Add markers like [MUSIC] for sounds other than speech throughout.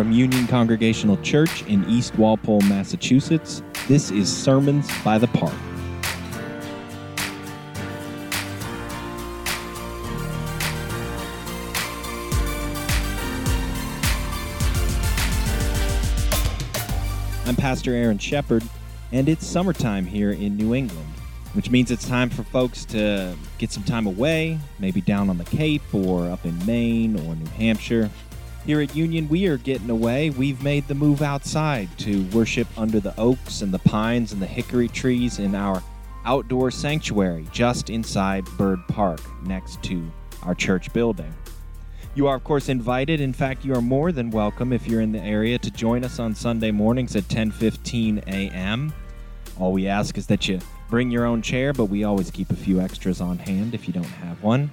From Union Congregational Church in East Walpole, Massachusetts, this is Sermons by the Park. I'm Pastor Aaron Shepard, and it's summertime here in New England, which means it's time for folks to get some time away, maybe down on the Cape or up in Maine or New Hampshire. Here at Union, we are getting away. We've made the move outside to worship under the oaks and the pines and the hickory trees in our outdoor sanctuary just inside Bird Park next to our church building. You are, of course, invited. In fact, you are more than welcome if you're in the area to join us on Sunday mornings at 10:15 a.m. All we ask is that you bring your own chair, but we always keep a few extras on hand if you don't have one.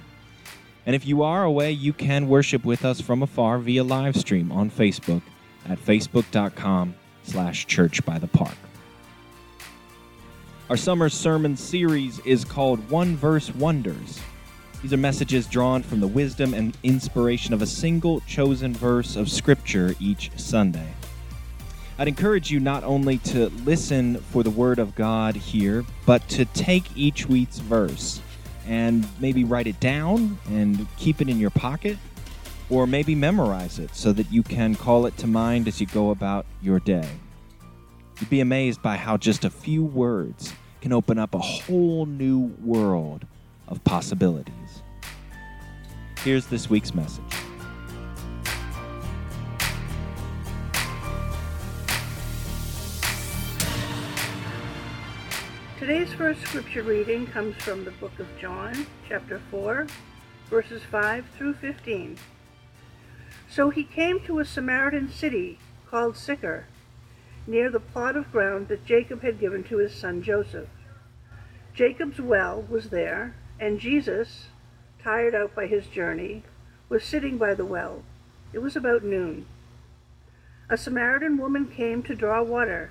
And if you are away, you can worship with us from afar via live stream on Facebook at facebook.com slash church by the park. Our summer sermon series is called One Verse Wonders. These are messages drawn from the wisdom and inspiration of a single chosen verse of Scripture each Sunday. I'd encourage you not only to listen for the Word of God here, but to take each week's verse and maybe write it down and keep it in your pocket, or maybe memorize it so that you can call it to mind as you go about your day. You'd be amazed by how just a few words can open up a whole new world of possibilities. Here's this week's message. Today's first scripture reading comes from the book of John, chapter 4, verses 5 through 15. So he came to a Samaritan city called Sychar, near the plot of ground that Jacob had given to his son Joseph. Jacob's well was there, and Jesus, tired out by his journey, was sitting by the well. It was about noon. A Samaritan woman came to draw water,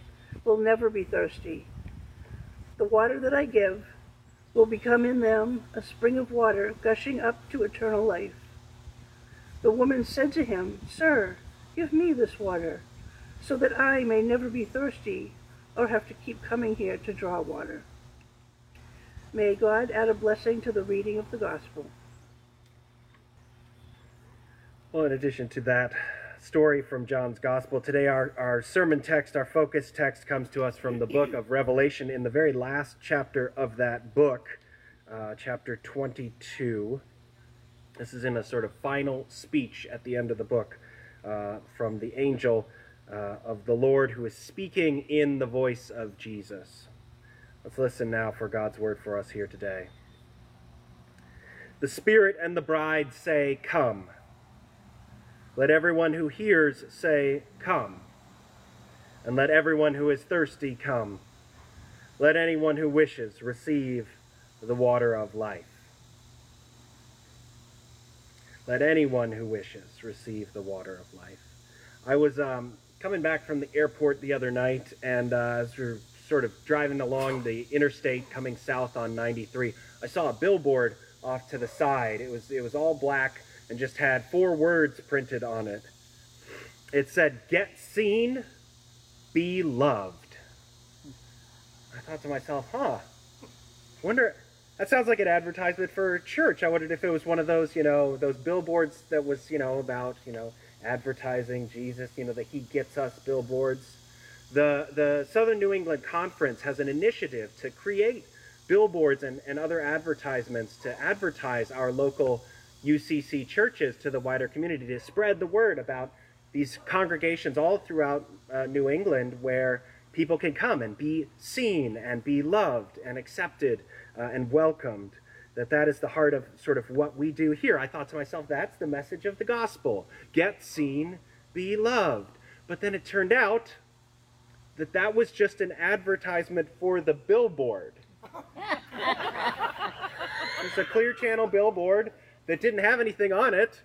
will never be thirsty. The water that I give will become in them a spring of water gushing up to eternal life. The woman said to him, Sir, give me this water, so that I may never be thirsty or have to keep coming here to draw water. May God add a blessing to the reading of the gospel. Well, in addition to that story from John's gospel, today our, our sermon text, our focus text, comes to us from the book of Revelation in the very last chapter of that book, uh, chapter 22. This is in a sort of final speech at the end of the book uh, from the angel uh, of the Lord who is speaking in the voice of Jesus. Let's listen now for God's word for us here today. The Spirit and the bride say, Come. Let everyone who hears say, Come. And let everyone who is thirsty come. Let anyone who wishes receive the water of life. Let anyone who wishes receive the water of life. I was um, coming back from the airport the other night, and uh, as we were sort of driving along the interstate coming south on 93, I saw a billboard off to the side. It was it was all black and just had four words printed on it. It said, "Get seen, be loved." I thought to myself, "Huh? Wonder." That sounds like an advertisement for church. I wondered if it was one of those, you know, those billboards that was, you know, about, you know, advertising Jesus, you know, the He Gets Us billboards. The, the Southern New England Conference has an initiative to create billboards and, and other advertisements to advertise our local UCC churches to the wider community, to spread the word about these congregations all throughout uh, New England where people can come and be seen and be loved and accepted uh, and welcomed. That that is the heart of sort of what we do here. I thought to myself that's the message of the gospel. Get seen be loved. But then it turned out that that was just an advertisement for the billboard. [LAUGHS] It's a clear channel billboard that didn't have anything on it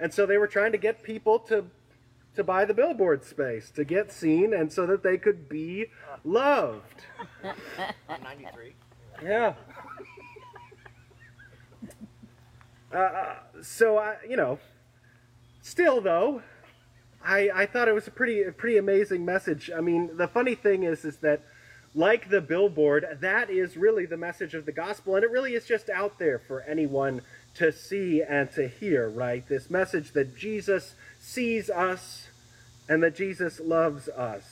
and so they were trying to get people to to buy the billboard space to get seen and so that they could be loved. 93. Yeah. [LAUGHS] Uh, uh, so I, you know, still though, I I thought it was a pretty a pretty amazing message. I mean, the funny thing is is that like the billboard, that is really the message of the gospel, and it really is just out there for anyone to see and to hear, right? This message that Jesus sees us and that Jesus loves us.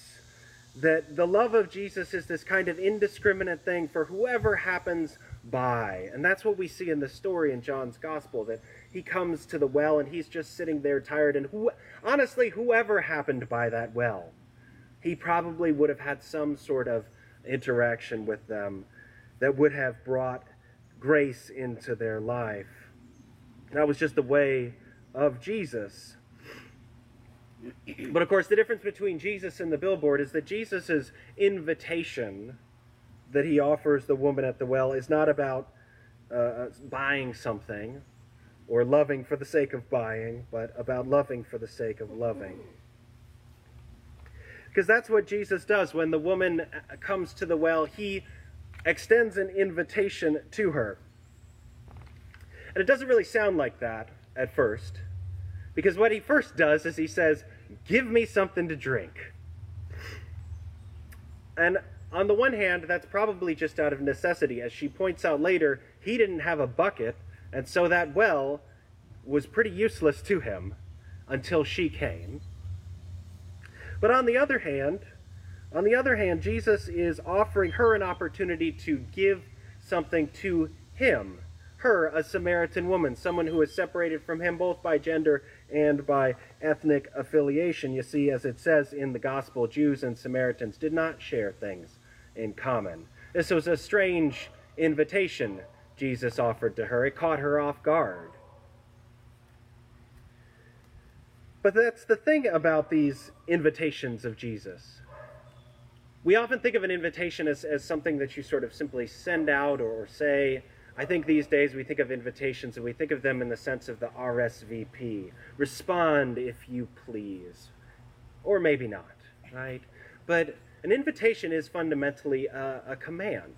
That the love of Jesus is this kind of indiscriminate thing for whoever happens by. And that's what we see in the story in John's gospel that he comes to the well and he's just sitting there tired. And who, honestly, whoever happened by that well, he probably would have had some sort of interaction with them that would have brought grace into their life. That was just the way of Jesus. But of course, the difference between Jesus and the billboard is that Jesus' invitation that he offers the woman at the well is not about uh, uh, buying something or loving for the sake of buying, but about loving for the sake of loving. Because that's what Jesus does. When the woman uh, comes to the well, he extends an invitation to her. And it doesn't really sound like that at first. Because what he first does is he says, Give me something to drink. And on the one hand, that's probably just out of necessity. As she points out later, he didn't have a bucket, and so that well was pretty useless to him until she came. But on the other hand, on the other hand, Jesus is offering her an opportunity to give something to him. Her, a Samaritan woman, someone who is separated from him both by gender and by ethnic affiliation. You see, as it says in the Gospel, Jews and Samaritans did not share things in common. This was a strange invitation Jesus offered to her. It caught her off guard. But that's the thing about these invitations of Jesus. We often think of an invitation as, as something that you sort of simply send out or, say I think these days we think of invitations and we think of them in the sense of the RSVP. Respond if you please. Or maybe not, right? But an invitation is fundamentally a, a command.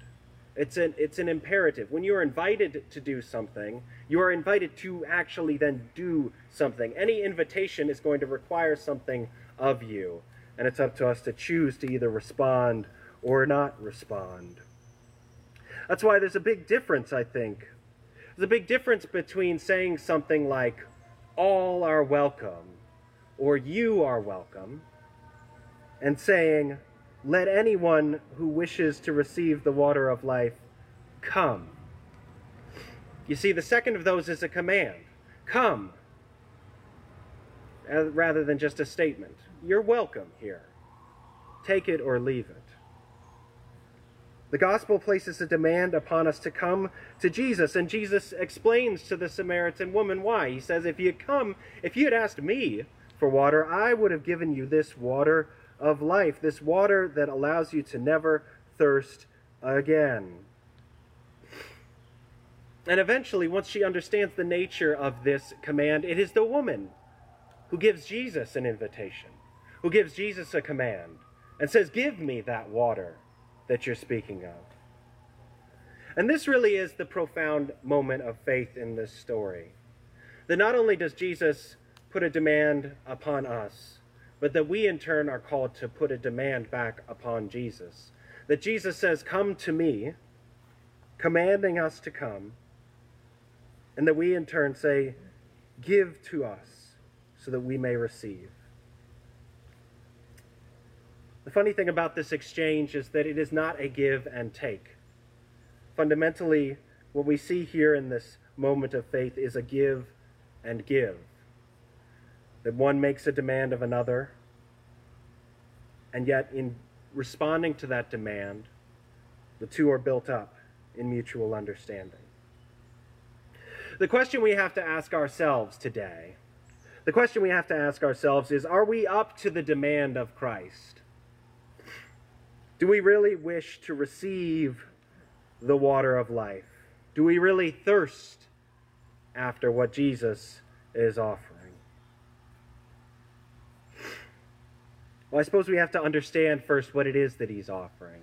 It's an, it's an imperative. When you are invited to do something, you are invited to actually then do something. Any invitation is going to require something of you, and it's up to us to choose to either respond or not respond. That's why there's a big difference, I think. There's a big difference between saying something like, all are welcome, or you are welcome, and saying, let anyone who wishes to receive the water of life come. You see, the second of those is a command come, uh, rather than just a statement. You're welcome here. Take it or leave it. The gospel places a demand upon us to come to Jesus, and Jesus explains to the Samaritan woman why. He says, If you come, if you had asked me for water, I would have given you this water of life, this water that allows you to never thirst again. And eventually, once she understands the nature of this command, it is the woman who gives Jesus an invitation, who gives Jesus a command, and says, Give me that water that you're speaking of. And this really is the profound moment of faith in this story. That not only does Jesus put a demand upon us, but that we in turn are called to put a demand back upon Jesus. That Jesus says, Come to me, commanding us to come, and that we in turn say, Give to us so that we may receive. The funny thing about this exchange is that it is not a give and take. Fundamentally, what we see here in this moment of faith is a give and give. That one makes a demand of another, and yet in responding to that demand, the two are built up in mutual understanding. The question we have to ask ourselves today, the question we have to ask ourselves is are we up to the demand of Christ? Do we really wish to receive the water of life? Do we really thirst after what Jesus is offering? Well, I suppose we have to understand first what it is that he's offering.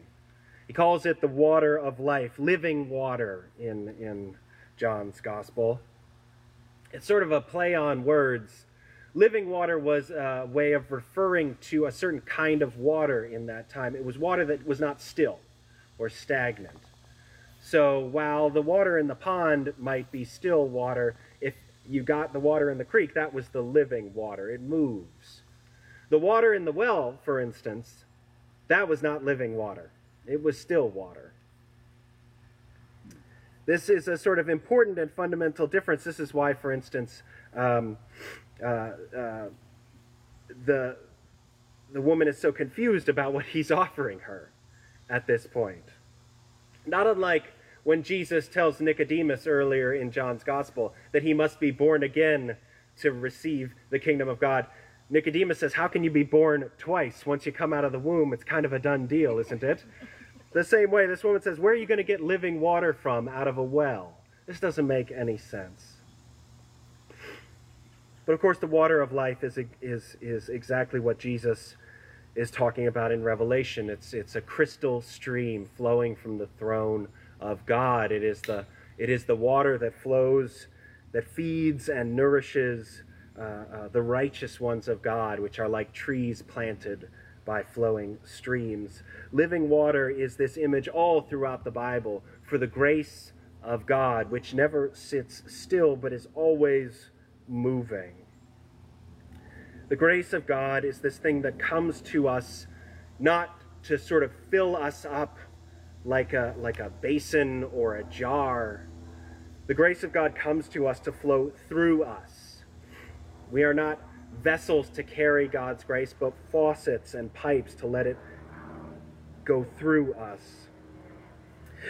He calls it the water of life, living water in, in John's gospel. It's sort of a play on words. Living water was a way of referring to a certain kind of water in that time. It was water that was not still or stagnant. So while the water in the pond might be still water, if you got the water in the creek, that was the living water. It moves. The water in the well, for instance, that was not living water. It was still water. This is a sort of important and fundamental difference. This is why, for instance, um, uh, uh, the, the woman is so confused about what he's offering her at this point. Not unlike when Jesus tells Nicodemus earlier in John's Gospel that he must be born again to receive the kingdom of God. Nicodemus says, How can you be born twice? Once you come out of the womb, it's kind of a done deal, isn't it? The same way, this woman says, Where are you going to get living water from out of a well? This doesn't make any sense. But of course, the water of life is, is, is exactly what Jesus is talking about in Revelation. It's, it's a crystal stream flowing from the throne of God. It is the, it is the water that flows, that feeds and nourishes uh, uh, the righteous ones of God, which are like trees planted by flowing streams. Living water is this image all throughout the Bible for the grace of God, which never sits still but is always moving. The grace of God is this thing that comes to us not to sort of fill us up like a, like a basin or a jar. The grace of God comes to us to flow through us. We are not vessels to carry God's grace, but faucets and pipes to let it go through us.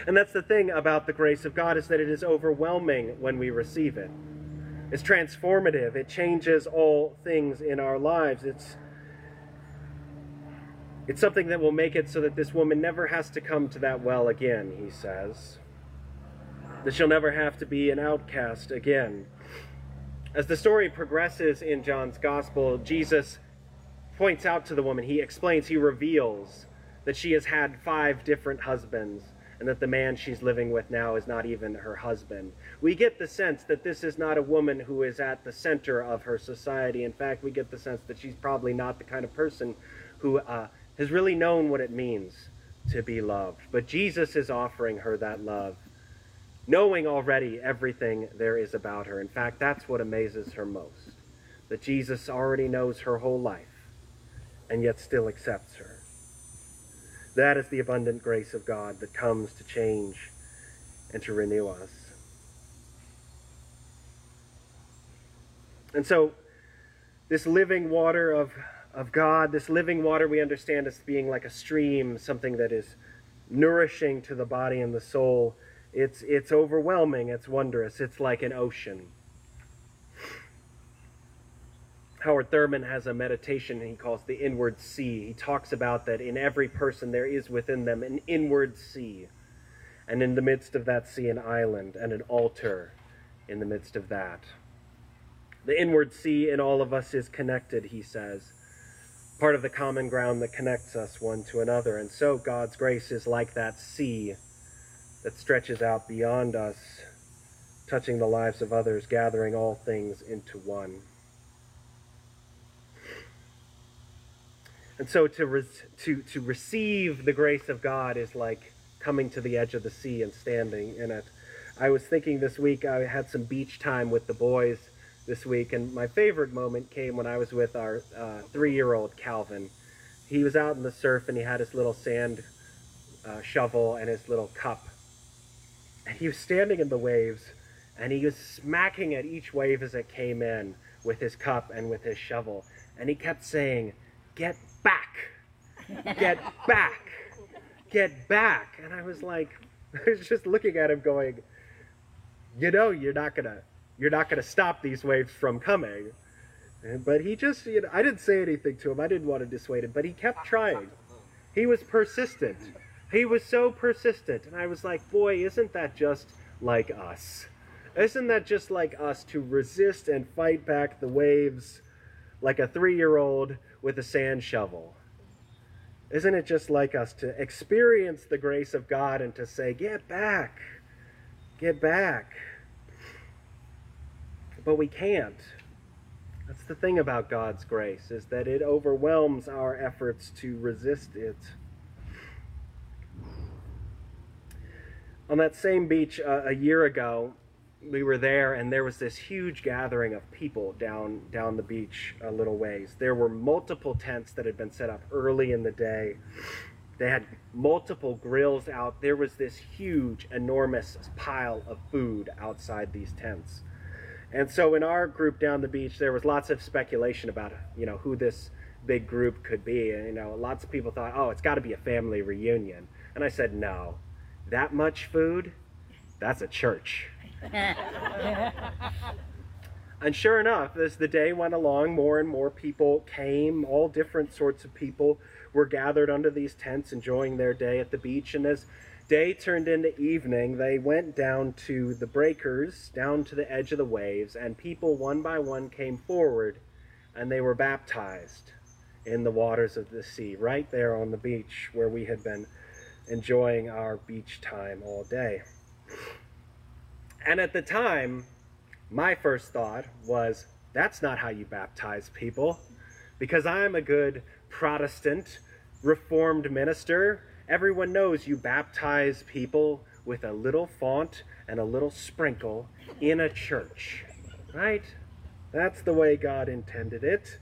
And that's the thing about the grace of God is that it is overwhelming when we receive it. It's transformative. It changes all things in our lives. It's it's something that will make it so that this woman never has to come to that well again, he says. That she'll never have to be an outcast again. As the story progresses in John's gospel, Jesus points out to the woman, he explains, he reveals that she has had five different husbands and that the man she's living with now is not even her husband. We get the sense that this is not a woman who is at the center of her society. In fact, we get the sense that she's probably not the kind of person who uh, has really known what it means to be loved. But Jesus is offering her that love knowing already everything there is about her. In fact, that's what amazes her most that Jesus already knows her whole life and yet still accepts her. That is the abundant grace of God that comes to change and to renew us. And so, this living water of, of God, this living water we understand as being like a stream, something that is nourishing to the body and the soul it's, it's overwhelming, it's wondrous, it's like an ocean. Howard Thurman has a meditation he calls the inward sea. He talks about that in every person there is within them an inward sea, and in the midst of that sea, an island and an altar in the midst of that. The inward sea in all of us is connected, he says, part of the common ground that connects us one to another. And so God's grace is like that sea that stretches out beyond us, touching the lives of others, gathering all things into one. And so to, re- to, to receive the grace of God is like coming to the edge of the sea and standing in it. I was thinking this week, I had some beach time with the boys this week, and my favorite moment came when I was with our uh, three-year-old Calvin. He was out in the surf and he had his little sand uh, shovel and his little cup, and he was standing in the waves, and he was smacking at each wave as it came in with his cup and with his shovel, and he kept saying, "Get back, get [LAUGHS] back, get back," and I was like, [LAUGHS] I was just looking at him, going, "You know, you're not gonna." you're not going to stop these waves from coming. But he just, you know, I didn't say anything to him. I didn't want to dissuade him, but he kept trying. He was persistent. He was so persistent. And I was like, boy, isn't that just like us? Isn't that just like us to resist and fight back the waves like a three year old with a sand shovel? Isn't it just like us to experience the grace of God and to say, get back, get back? but we can't. That's the thing about God's grace, is that it overwhelms our efforts to resist it. On that same beach uh, a year ago, we were there and there was this huge gathering of people down down the beach a little ways. There were multiple tents that had been set up early in the day. They had multiple grills out. There was this huge, enormous pile of food outside these tents. And so in our group down the beach, there was lots of speculation about, you know, who this big group could be. And, you know, lots of people thought, oh, it's got to be a family reunion. And I said, no, that much food, that's a church. [LAUGHS] and sure enough, as the day went along, more and more people came. All different sorts of people were gathered under these tents, enjoying their day at the beach. And as day turned into evening, they went down to the breakers, down to the edge of the waves, and people one by one came forward and they were baptized in the waters of the sea, right there on the beach where we had been enjoying our beach time all day. And at the time, my first thought was, that's not how you baptize people. Because I'm a good Protestant, Reformed minister Everyone knows you baptize people with a little font and a little sprinkle in a church, right? That's the way God intended it.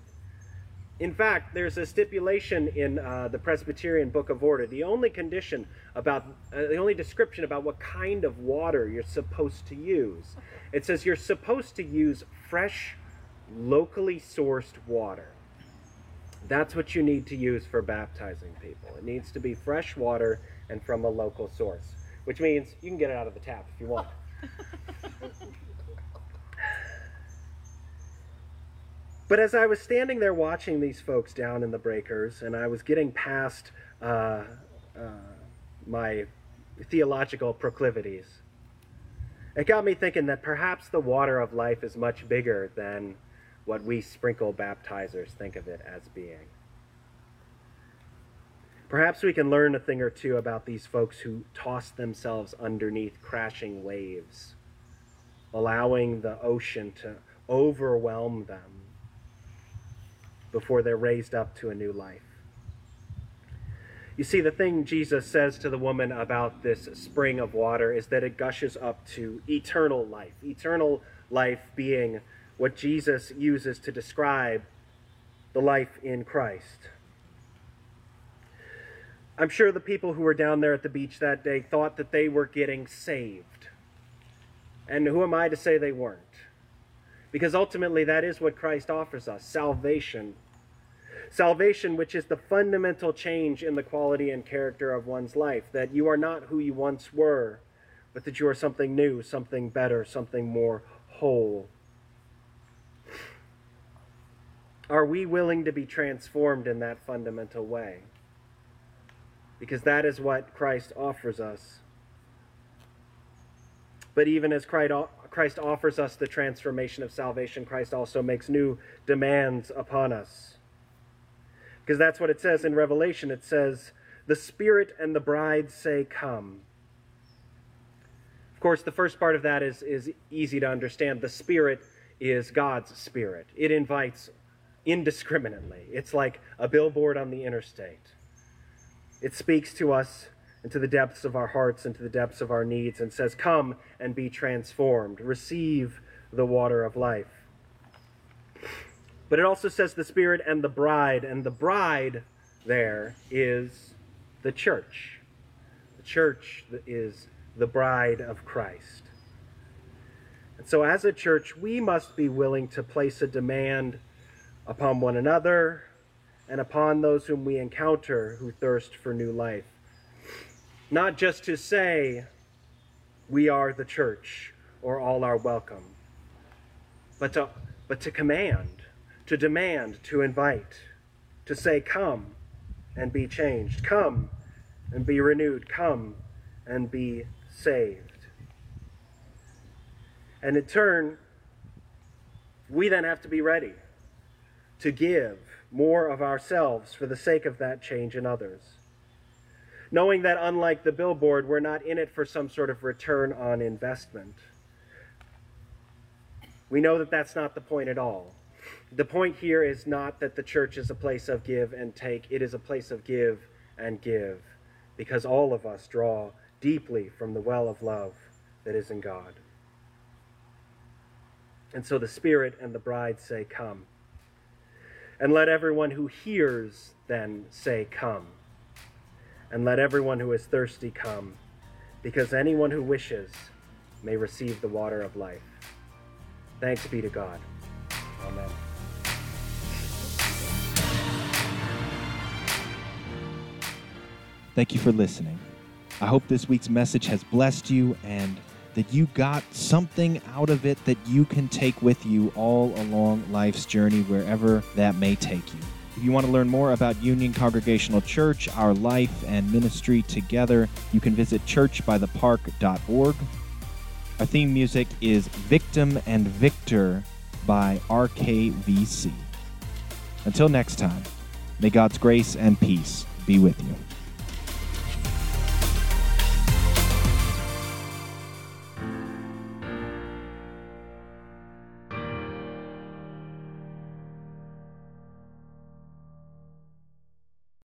In fact, there's a stipulation in uh, the Presbyterian Book of Order. The only condition about, uh, the only description about what kind of water you're supposed to use. It says you're supposed to use fresh, locally sourced water. That's what you need to use for baptizing people. It needs to be fresh water and from a local source, which means you can get it out of the tap if you want. [LAUGHS] but as I was standing there watching these folks down in the breakers, and I was getting past uh, uh, my theological proclivities, it got me thinking that perhaps the water of life is much bigger than what we sprinkle baptizers think of it as being. Perhaps we can learn a thing or two about these folks who toss themselves underneath crashing waves, allowing the ocean to overwhelm them before they're raised up to a new life. You see, the thing Jesus says to the woman about this spring of water is that it gushes up to eternal life. Eternal life being what Jesus uses to describe the life in Christ. I'm sure the people who were down there at the beach that day thought that they were getting saved. And who am I to say they weren't? Because ultimately, that is what Christ offers us salvation. Salvation, which is the fundamental change in the quality and character of one's life. That you are not who you once were, but that you are something new, something better, something more whole. Are we willing to be transformed in that fundamental way? Because that is what Christ offers us. But even as Christ offers us the transformation of salvation, Christ also makes new demands upon us. Because that's what it says in Revelation. It says, The Spirit and the bride say, Come. Of course, the first part of that is, is easy to understand. The Spirit is God's Spirit, it invites indiscriminately. It's like a billboard on the interstate. It speaks to us into the depths of our hearts, into the depths of our needs, and says, Come and be transformed. Receive the water of life. But it also says the Spirit and the bride, and the bride there is the church. The church is the bride of Christ. And so, as a church, we must be willing to place a demand upon one another and upon those whom we encounter who thirst for new life. Not just to say, we are the church or all are welcome, but to, but to command, to demand, to invite, to say, come and be changed, come and be renewed, come and be saved. And in turn, we then have to be ready to give more of ourselves for the sake of that change in others. Knowing that, unlike the billboard, we're not in it for some sort of return on investment. We know that that's not the point at all. The point here is not that the church is a place of give and take, it is a place of give and give, because all of us draw deeply from the well of love that is in God. And so the Spirit and the bride say, Come. And let everyone who hears then say, Come. And let everyone who is thirsty come, because anyone who wishes may receive the water of life. Thanks be to God. Amen. Thank you for listening. I hope this week's message has blessed you and that you got something out of it that you can take with you all along life's journey, wherever that may take you. If you want to learn more about Union Congregational Church, our life and ministry together, you can visit churchbythepark.org. Our theme music is Victim and Victor by RKVC. Until next time, may God's grace and peace be with you.